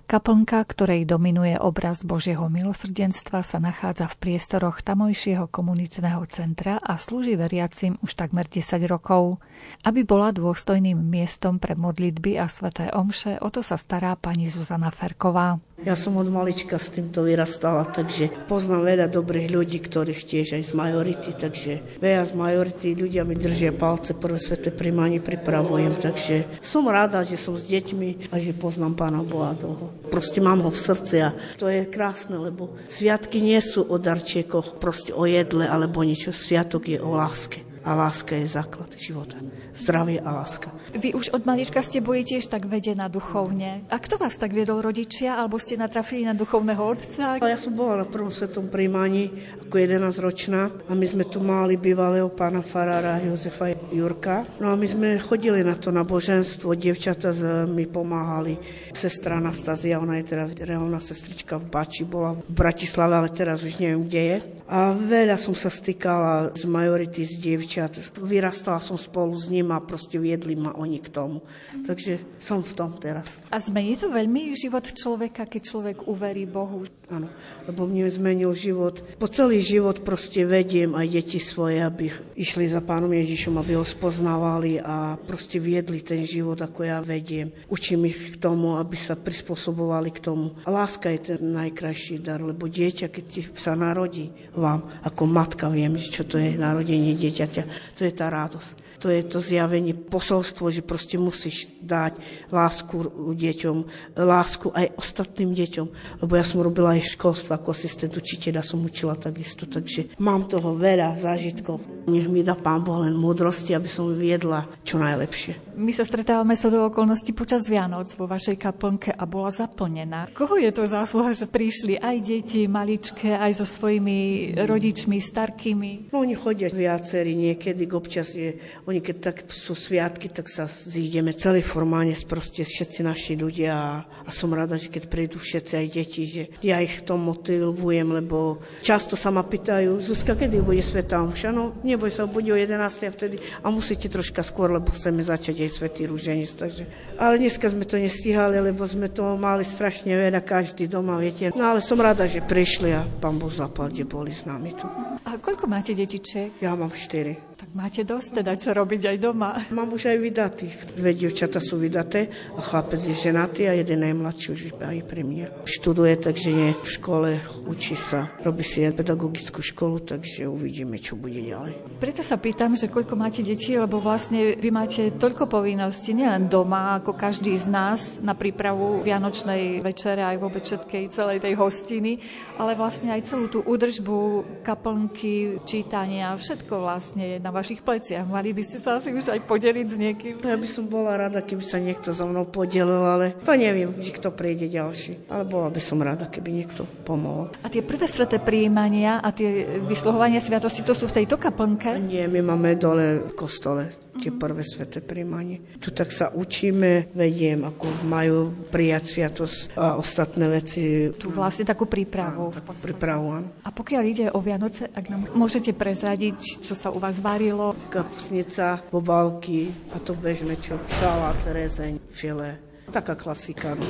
Kaplnka, ktorej dominuje obraz Božieho milosrdenstva, sa nachádza v priestoroch tamojšieho komunitného centra a slúži veriacim už takmer 10 rokov. Aby bola dôstojným miestom pre modlitby a sveté omše, o to sa stará pani Zuzana Ferková. Ja som od malička s týmto vyrastala, takže poznám veľa dobrých ľudí, ktorých tiež aj z majority, takže veľa z majority ľudia mi držia palce, prvé sveté primanie pripravujem, takže som rada, že som s deťmi a že poznám Pána Boha dlho. Proste mám ho v srdci a to je krásne, lebo sviatky nie sú o darčiekoch, proste o jedle alebo niečo. Sviatok je o láske a láska je základ života. Zdravie a láska. Vy už od malička ste boli tiež tak vedená duchovne. A kto vás tak viedol, rodičia, alebo ste natrafili na duchovného otca? Ja som bola na prvom svetom príjmaní ako 11 ročná a my sme tu mali bývalého pána farára Jozefa Jurka. No a my sme chodili na to náboženstvo, dievčata mi pomáhali. Sestra Anastázia, ona je teraz reálna sestrička v Bači, bola v Bratislave, ale teraz už neviem, kde je. A veľa som sa stýkala z majority z dievčat dievčat. Vyrastala som spolu s ním a proste viedli ma oni k tomu. Takže som v tom teraz. A zmení to veľmi život človeka, keď človek uverí Bohu? Áno, lebo mne zmenil život. Po celý život proste vediem aj deti svoje, aby išli za pánom Ježišom, aby ho spoznávali a proste viedli ten život, ako ja vediem. Učím ich k tomu, aby sa prispôsobovali k tomu. A láska je ten najkrajší dar, lebo dieťa, keď sa narodí vám, ako matka viem, čo to je narodenie dieťaťa, turi taratus. To je to zjavenie, posolstvo, že proste musíš dať lásku deťom, lásku aj ostatným deťom. Lebo ja som robila aj školstvo ako asistent učiteľa, som učila takisto, takže mám toho veľa zážitkov. Nech mi dá Pán Boh len múdrosti, aby som viedla čo najlepšie. My sa stretávame sa do okolností počas Vianoc vo vašej kaplnke a bola zaplnená. Koho je to zásluha, že prišli aj deti maličké, aj so svojimi rodičmi, starkými? No, oni chodia viacerí niekedy, občas je, oni keď tak sú sviatky, tak sa zídeme celý formálne, proste všetci naši ľudia a, a som rada, že keď prídu všetci aj deti, že ja ich to motivujem, lebo často sa ma pýtajú, Zuzka, kedy bude Sveta Omša? No, neboj sa, bude o 11. a vtedy a musíte troška skôr, lebo chceme začať aj Svetý Rúženec. Takže. Ale dneska sme to nestihali, lebo sme to mali strašne veľa, každý doma, viete. No ale som rada, že prišli a pán Boh zapal, kde boli s nami tu. A koľko máte detičiek? Ja mám štyri. Tak máte dosť teda čo robiť aj doma. Mám už aj vydatých. Dve dievčata sú vydaté a chlapec je ženatý a jeden najmladší už aj pri mne. Študuje, takže nie v škole, učí sa, robí si aj pedagogickú školu, takže uvidíme, čo bude ďalej. Preto sa pýtam, že koľko máte detí, lebo vlastne vy máte toľko povinností, nielen doma, ako každý z nás na prípravu Vianočnej večere, aj vôbec všetkej celej tej hostiny, ale vlastne aj celú tú údržbu kaplnky, čítania, všetko vlastne je na vašich pleciach. Mali by ste sa asi už aj podeliť s niekým. Ja by som bola rada, keby sa niekto so mnou podelil, ale to neviem, či kto príde ďalší. Ale bola by som rada, keby niekto pomohol. A tie prvé sveté prijímania a tie vysluhovania sviatosti, to sú v tejto kaplnke? Nie, my máme dole v kostole tie prvé sveté príjmanie. Tu tak sa učíme, vediem, ako majú prijať sviatosť a ostatné veci. Tu vlastne takú prípravu. v Takú prípravu, áno. A pokiaľ ide o Vianoce, ak nám môžete prezradiť, čo sa u vás varilo, Kapusnica, bobalky a to bežné čo, šalát, rezeň, filé. Taká klasika. No.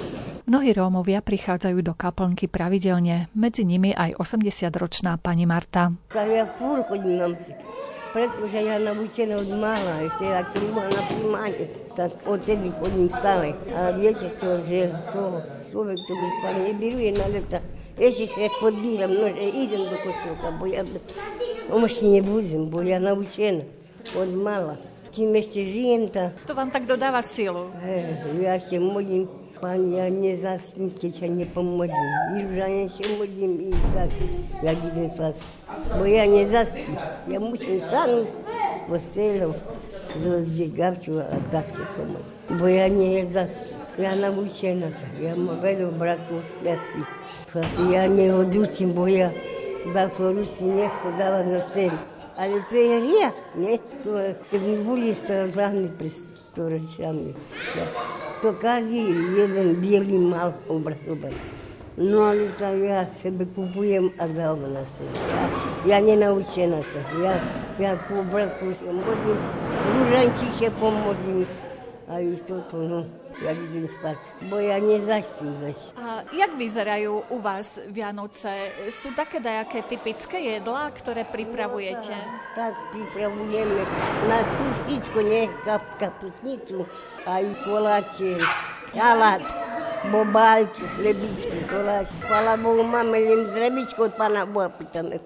Mnohí Rómovia prichádzajú do kaplnky pravidelne, medzi nimi aj 80-ročná pani Marta. Tak ja furt chodím na pretože ja naučená od mala, ešte ak som bola na príjmanie, tak odtedy chodím stále. A viete čo, že to človek to by sa nebiruje na leta. Ešte sa podbíram, no že idem do kostola, bo ja omši nebudem, bo ja naučená od mala. Kým ešte žijem, tak To vám tak dodáva silu. eh, ja ešte modlím, Pán, ja nezaspím, keď sa nepomodlím. I už sa modlím, i tak, jak idem spať. Bo ja nezaspím. Ja musím stanúť z postelou, zrozdegavču a tak sa pomodliť. Bo ja nezaspím. Ja naučená, ja mám veľa bratkov svetí. Ja neodúčim, bo ja za svoju si nechto dávať na scénu. Ale to je hriech, nie? To, keď my boli starodávni pred storočiami. To každý jeden bielý mal obraz obraz. No ale tak ja sebe kupujem a dávam na scénu. Ja, ja nenaučená to. Ja, ja ku obrazku sa modlím, rúžančiče pomodlím. A i toto, no, ja idem spať. Bo ja nezaštím zaštím. A jak vyzerajú u vás Vianoce? Sú také dajaké typické jedlá, ktoré pripravujete? Tak pripravujeme na tuštičku, ne kap, kapusnicu, aj koláče, šalát, bobálky, chlebičky, koláče. Chvala Bohu, máme len zrebičku od Pána Boha, pýtame.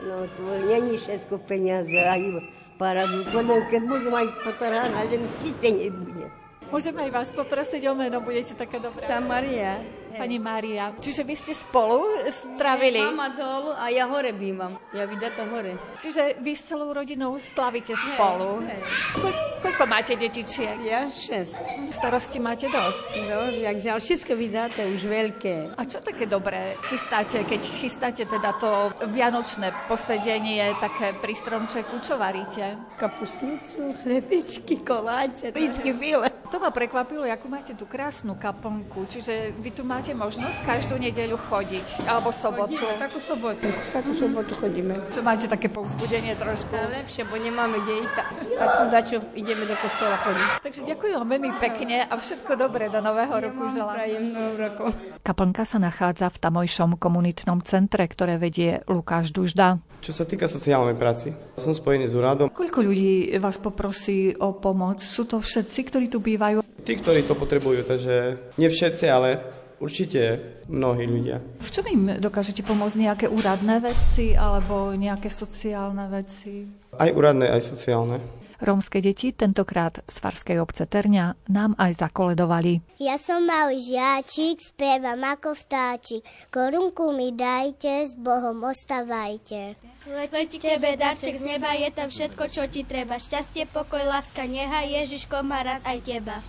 No to není všetko peniaze, aj paradu. Potom, keď budú mať potarhana, len síce nebude. Môžem aj vás poprosiť o meno, budete taká dobrá. Tá Maria. Pani Mária, čiže vy ste spolu stravili? Mama dolu a ja hore bývam. Ja vydata hore. Čiže vy s celou rodinou slavíte spolu? hej. Koľ, koľko máte detičiek? Ja šest. Starosti máte dosť. No, jak žiaľ, všetko vydáte už veľké. A čo také dobré chystáte, keď chystáte teda to vianočné posedenie také pri stromčeku, čo varíte? Kapusnicu, chlebičky, koláče, vždycky file. To ma prekvapilo, ako máte tú krásnu kaplnku, čiže vy tu máte možnosť každú nedeľu chodiť, alebo sobotu. Chodíme, takú sobotu, takú sobotu chodíme. Čo máte také povzbudenie trošku. A lepšie, bo nemáme kde ísť. Aspoň dačo ideme do kostola chodiť. Takže ďakujem veľmi pekne a všetko dobré do nového roku želám. Prajem roku. Kaplnka sa nachádza v tamojšom komunitnom centre, ktoré vedie Lukáš Dužda. Čo sa týka sociálnej práci, som spojený s úradom. Koľko ľudí vás poprosí o pomoc? Sú to všetci, ktorí tu bývajú? Tí, ktorí to potrebujú, takže nie všetci, ale určite mnohí ľudia. V čom im dokážete pomôcť? Nejaké úradné veci alebo nejaké sociálne veci? Aj úradné, aj sociálne. Rómske deti tentokrát z Farskej obce Terňa nám aj zakoledovali. Ja som malý žiačik, spievam ako vtáčik. Korunku mi dajte, s Bohom ostávajte. Letí k tebe darček z neba, je tam všetko, čo ti treba. Šťastie, pokoj, láska, nechaj Ježiško má rád aj teba.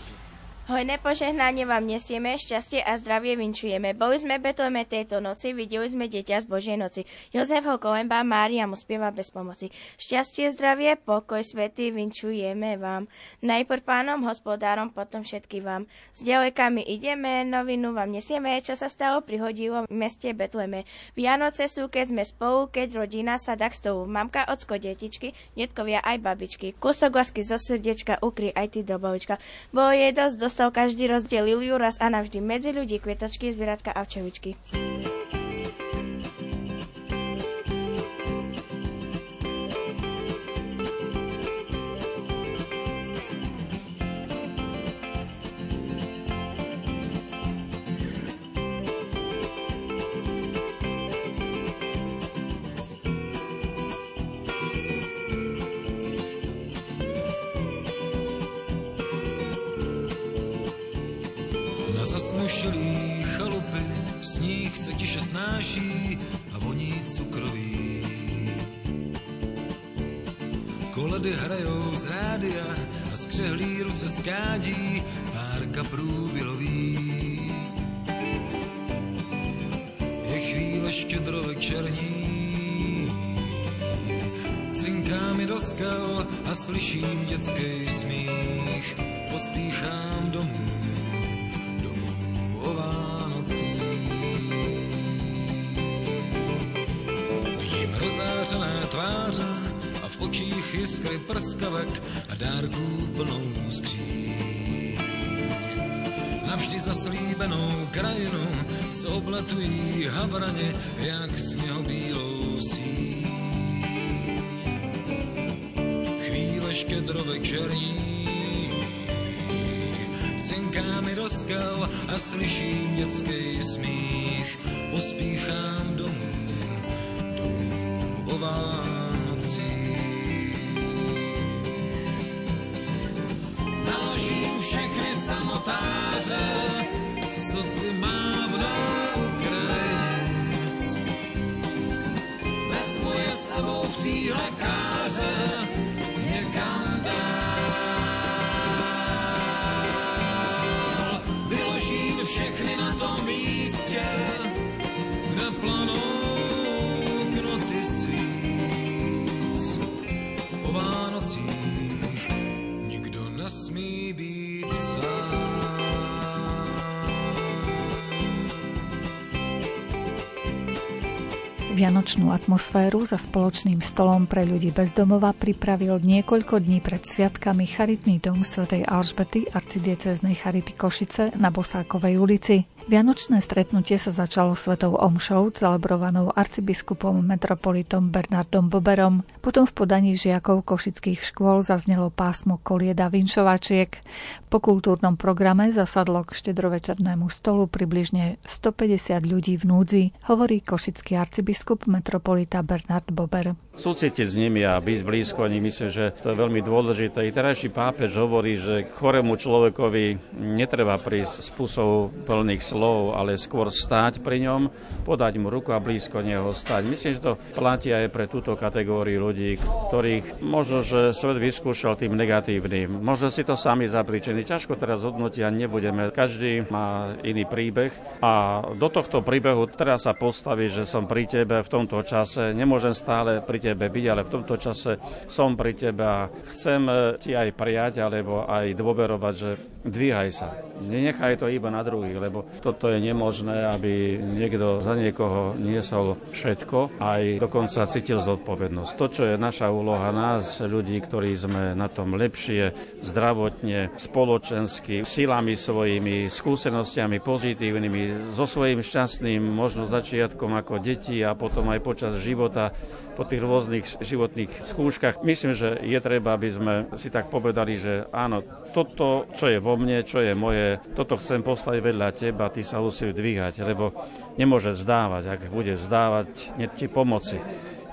Hojné požehnanie vám nesieme, šťastie a zdravie vinčujeme. Boli sme Betleme tejto noci, videli sme dieťa z Božej noci. Jozef ho kolemba, Mária mu spieva bez pomoci. Šťastie, zdravie, pokoj, svety vinčujeme vám. Najprv pánom, hospodárom, potom všetky vám. S ďalekami ideme, novinu vám nesieme, čo sa stalo, prihodilo v meste Betleme. Vianoce sú, keď sme spolu, keď rodina sa tak stolu. Mamka, ocko, detičky, netkovia aj babičky. Kúsok lásky zo srdiečka ukry aj ty do bolička. Bolo jej dosť, dostal každý rozdiel liliu raz a navždy medzi ľudí, kvietočky, zvieratka a včeličky. Sníh se tiše snáší a voní cukroví. Koledy hrajou z rádia a skřehlí ruce skádí pár kaprů bylový. Je chvíle štědrovečerní, cinká mi do skal a slyším dětský smích. Pospíchám domů, tváře a v očích jiskry prskavek a dárků plnou skříň. Navždy zaslíbenou krajinu, co oblatují havraně, jak sněhobílou síň. Chvíle štědrovečerní cinká mi do skal a slyším dětský smích. Pospíchám domů, Vianočnú atmosféru za spoločným stolom pre ľudí bez domova pripravil niekoľko dní pred sviatkami Charitný dom svätej Alžbety arcidieceznej Charity Košice na Bosákovej ulici. Vianočné stretnutie sa začalo svetou omšou, celebrovanou arcibiskupom metropolitom Bernardom Boberom. Potom v podaní žiakov košických škôl zaznelo pásmo kolieda vinšovačiek. Po kultúrnom programe zasadlo k štedrovečernému stolu približne 150 ľudí v núdzi, hovorí košický arcibiskup metropolita Bernard Bober. Súcitiť s nimi a byť blízko nimi, myslím, že to je veľmi dôležité. I pápež hovorí, že chorému človekovi netreba prísť z pusov plných slov, ale skôr stáť pri ňom, podať mu ruku a blízko neho stať. Myslím, že to platí aj pre túto kategóriu ľudí, ktorých možno, že svet vyskúšal tým negatívnym. Možno si to sami zapričení. Ťažko teraz hodnotia nebudeme. Každý má iný príbeh a do tohto príbehu teraz sa postaví, že som pri tebe v tomto čase. Nemôžem stále pri tebe byť, ale v tomto čase som pri tebe a chcem ti aj prijať, alebo aj dôverovať, že dvíhaj sa. Nenechaj to iba na druhých, lebo toto je nemožné, aby niekto za niekoho niesol všetko, aj dokonca cítil zodpovednosť. To, čo je naša úloha nás, ľudí, ktorí sme na tom lepšie, zdravotne, spoločensky, silami svojimi, skúsenostiami pozitívnymi, so svojím šťastným možno začiatkom ako deti a potom aj počas života, po tých rôznych životných skúškach. Myslím, že je treba, aby sme si tak povedali, že áno, toto, čo je vo mne, čo je moje, toto chcem postaviť vedľa teba, ty sa musí dvíhať, lebo nemôže zdávať. Ak bude zdávať, nie ti pomoci.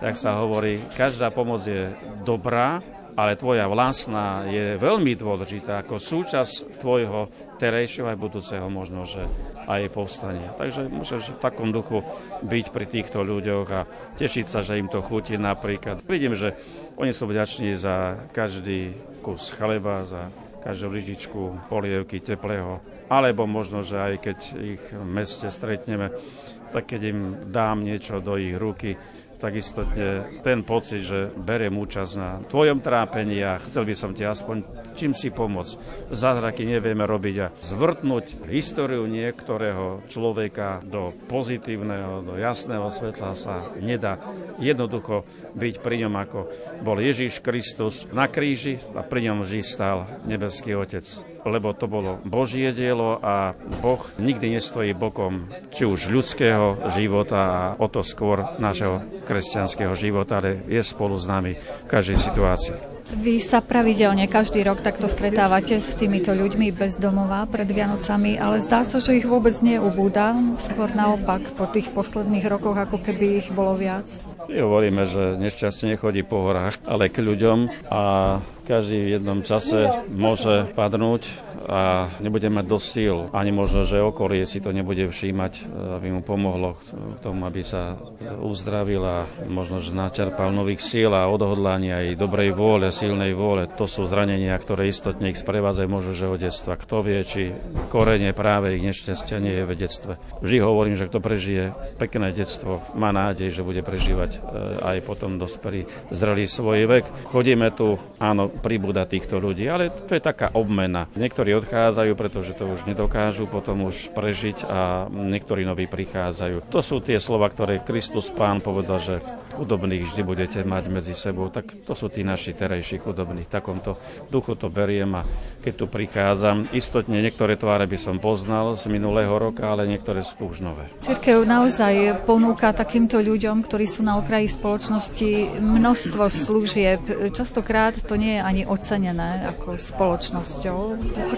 Tak sa hovorí, každá pomoc je dobrá, ale tvoja vlastná je veľmi dôležitá ako súčasť tvojho terejšieho aj budúceho možno, že aj povstania. Takže môžeš v takom duchu byť pri týchto ľuďoch a tešiť sa, že im to chutí napríklad. Vidím, že oni sú vďační za každý kus chleba, za každú lyžičku polievky teplého, alebo možno, že aj keď ich v meste stretneme, tak keď im dám niečo do ich ruky, takisto ten pocit, že beriem účasť na tvojom trápení a chcel by som ti aspoň čím si pomôcť. Zázraky nevieme robiť a zvrtnúť históriu niektorého človeka do pozitívneho, do jasného svetla sa nedá. Jednoducho byť pri ňom ako bol Ježíš Kristus na kríži a pri ňom vždy stál nebeský Otec lebo to bolo Božie dielo a Boh nikdy nestojí bokom či už ľudského života a o to skôr našeho kresťanského života, ale je spolu s nami v každej situácii. Vy sa pravidelne každý rok takto stretávate s týmito ľuďmi bez domova pred Vianocami, ale zdá sa, že ich vôbec neubúda, skôr naopak po tých posledných rokoch, ako keby ich bolo viac. My hovoríme, že nešťastie nechodí po horách, ale k ľuďom a každý v jednom čase môže padnúť a nebude mať dosť síl. Ani možno, že okolie si to nebude všímať, aby mu pomohlo k tomu, aby sa uzdravil a možno, že načerpal nových síl a odhodlania aj dobrej vôle, silnej vôle. To sú zranenia, ktoré istotne ich sprevádzajú možno, že od detstva. Kto vie, či korene práve ich nešťastia nie je v detstve. Vždy hovorím, že kto prežije pekné detstvo, má nádej, že bude prežívať e, aj potom dospelý zrelý svoj vek. Chodíme tu, áno, pribúda týchto ľudí, ale to je taká obmena. Niektorí odchádzajú, pretože to už nedokážu potom už prežiť a niektorí noví prichádzajú. To sú tie slova, ktoré Kristus Pán povedal, že chudobných vždy budete mať medzi sebou, tak to sú tí naši terajší chudobní. V takomto duchu to beriem a keď tu prichádzam, istotne niektoré tváre by som poznal z minulého roka, ale niektoré sú už nové. Cirkev naozaj ponúka takýmto ľuďom, ktorí sú na okraji spoločnosti, množstvo služieb. Častokrát to nie je ani ocenené ako spoločnosťou.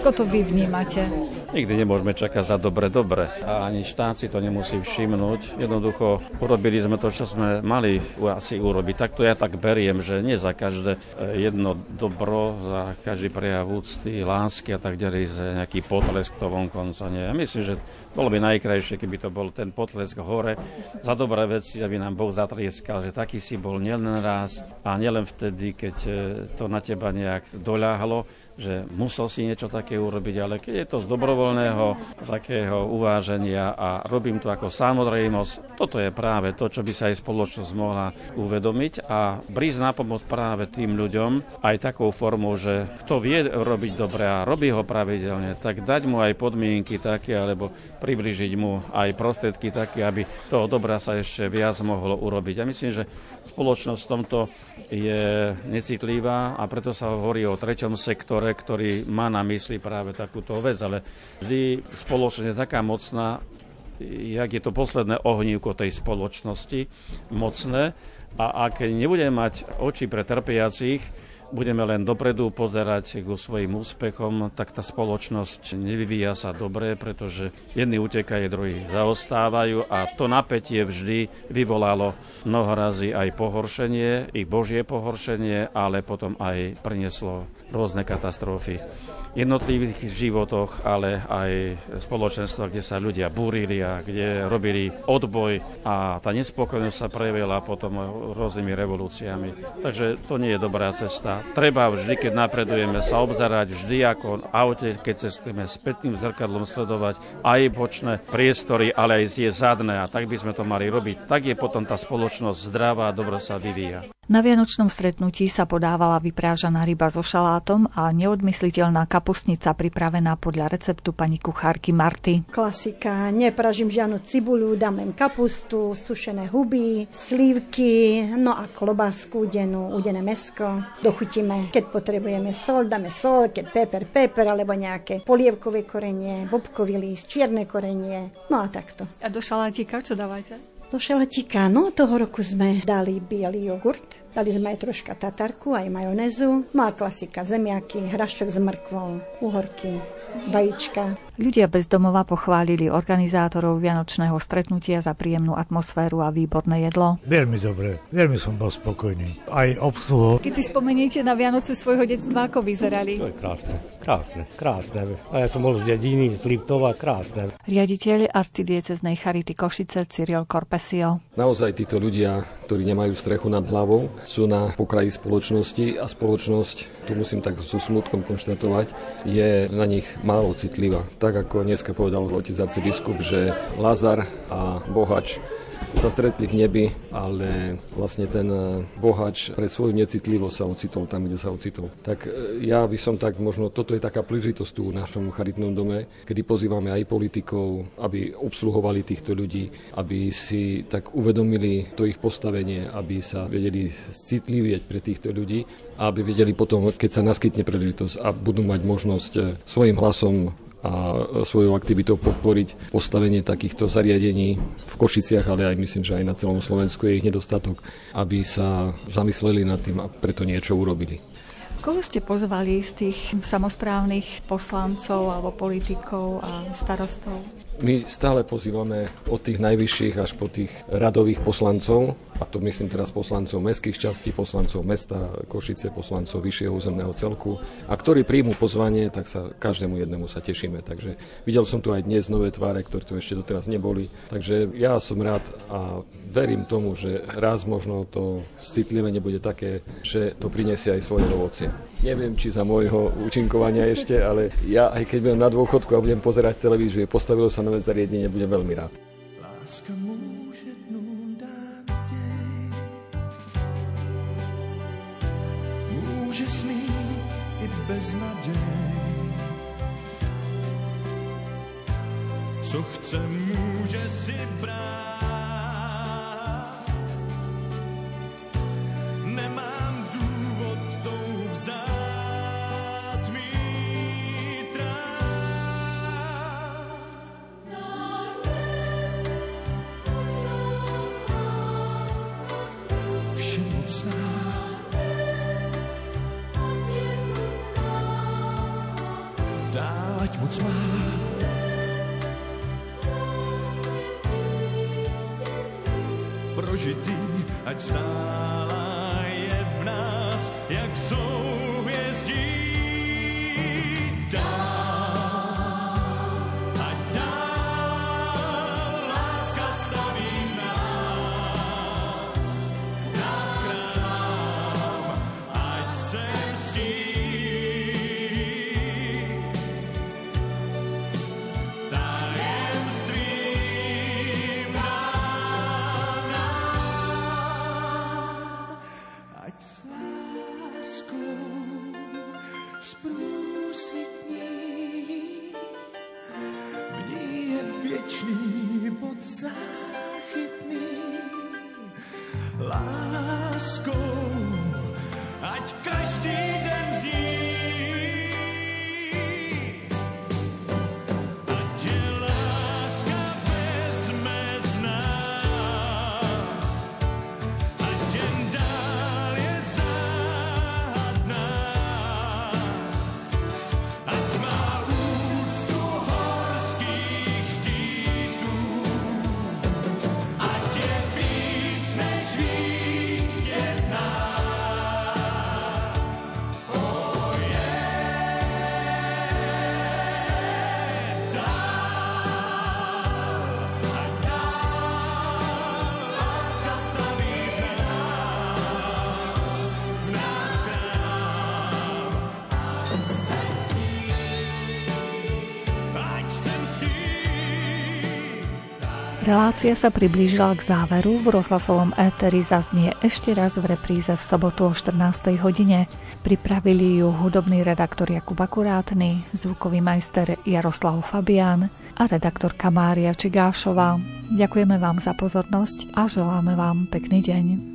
Ako to vy vnímate? Nikdy nemôžeme čakať za dobre, dobre. A ani štát si to nemusí všimnúť. Jednoducho urobili sme to, čo sme mali asi urobiť. Tak to ja tak beriem, že nie za každé e, jedno dobro, za každý prejav úcty, lásky a tak ďalej, za nejaký potlesk to vonkonca nie. Ja myslím, že bolo by najkrajšie, keby to bol ten potlesk hore za dobré veci, aby nám Boh zatrieskal, že taký si bol nielen raz a nielen vtedy, keď e, to na teba nejak doľahlo, že musel si niečo také urobiť, ale keď je to z dobrovoľného takého uváženia a robím to ako samozrejmosť, toto je práve to, čo by sa aj spoločnosť mohla uvedomiť a brísť na pomoc práve tým ľuďom aj takou formou, že kto vie robiť dobre a robí ho pravidelne, tak dať mu aj podmienky také, alebo približiť mu aj prostriedky také, aby toho dobra sa ešte viac mohlo urobiť. A myslím, že spoločnosť v tomto je necitlivá a preto sa hovorí o treťom sektore, ktorý má na mysli práve takúto vec, ale vždy spoločnosť je taká mocná, jak je to posledné ohnívko tej spoločnosti, mocné, a ak nebudeme mať oči pre trpiacich, budeme len dopredu pozerať ku svojim úspechom, tak tá spoločnosť nevyvíja sa dobre, pretože jedni utekajú, druhí zaostávajú a to napätie vždy vyvolalo mnoho razy aj pohoršenie, i Božie pohoršenie, ale potom aj prinieslo rôzne katastrofy jednotlivých životoch, ale aj spoločenstva, kde sa ľudia búrili a kde robili odboj a tá nespokojnosť sa prejavila potom rôznymi revolúciami. Takže to nie je dobrá cesta. Treba vždy, keď napredujeme, sa obzerať vždy ako aute, keď cestujeme spätným zrkadlom sledovať aj bočné priestory, ale aj tie zadné a tak by sme to mali robiť. Tak je potom tá spoločnosť zdravá a dobro sa vyvíja. Na vianočnom stretnutí sa podávala vyprážaná ryba so šalátom a neodmysliteľná kapustnica pripravená podľa receptu pani kuchárky Marty. Klasika, nepražím žiadnu cibuľu, dám len kapustu, sušené huby, slívky, no a klobásku udenú, udené mesko. Dochutíme, keď potrebujeme sol, dáme sol, keď peper, peper, alebo nejaké polievkové korenie, bobkový list, čierne korenie, no a takto. A do šalátika čo dávate? Do šalatika, no toho roku sme dali biely jogurt, Dali sme aj troška tatarku, aj majonézu. No a klasika, zemiaky, hrašok s mrkvou, uhorky, vajíčka. Ľudia bez domova pochválili organizátorov Vianočného stretnutia za príjemnú atmosféru a výborné jedlo. Veľmi dobre, veľmi som bol spokojný. Aj obsluho. Keď si spomeniete na Vianoce svojho detstva, ako vyzerali? To je krásne, krásne, krásne. A ja som bol z dediny, z Liptova, krásne. Riaditeľ arcidieceznej Charity Košice Cyril Korpesio. Naozaj títo ľudia, ktorí nemajú strechu nad hlavou, sú na pokraji spoločnosti a spoločnosť, tu musím tak so smutkom konštatovať, je na nich málo citlivá. Tak ako dneska povedal otec arcibiskup, že Lazar a Bohač sa stretli v nebi, ale vlastne ten e, bohač pre svoju necitlivosť sa ocitol tam, kde sa ocitol. Tak e, ja by som tak, možno toto je taká príležitosť tu v našom charitnom dome, kedy pozývame aj politikov, aby obsluhovali týchto ľudí, aby si tak uvedomili to ich postavenie, aby sa vedeli citlivieť pre týchto ľudí a aby vedeli potom, keď sa naskytne príležitosť a budú mať možnosť e, svojim hlasom a svojou aktivitou podporiť postavenie takýchto zariadení v Košiciach, ale aj myslím, že aj na celom Slovensku je ich nedostatok, aby sa zamysleli nad tým a preto niečo urobili. Koho ste pozvali z tých samozprávnych poslancov alebo politikov a starostov? My stále pozývame od tých najvyšších až po tých radových poslancov, a to myslím teraz poslancov mestských častí, poslancov mesta Košice, poslancov vyššieho územného celku. A ktorí príjmu pozvanie, tak sa každému jednému sa tešíme. Takže videl som tu aj dnes nové tváre, ktoré tu ešte doteraz neboli. Takže ja som rád a verím tomu, že raz možno to citlivé nebude také, že to prinesie aj svoje ovocie. Neviem, či za môjho účinkovania ešte, ale ja aj keď budem na dôchodku a budem pozerať televíziu, postavilo sa nové zariadenie, budem veľmi rád. Láska môže dnu dát. Môže smít i bez naděj. Co chce, může si brát. Nemám se Relácia sa priblížila k záveru. V rozhlasovom éteri zaznie ešte raz v repríze v sobotu o 14. hodine. Pripravili ju hudobný redaktor Jakub Akurátny, zvukový majster Jaroslav Fabián a redaktorka Mária Čigášová. Ďakujeme vám za pozornosť a želáme vám pekný deň.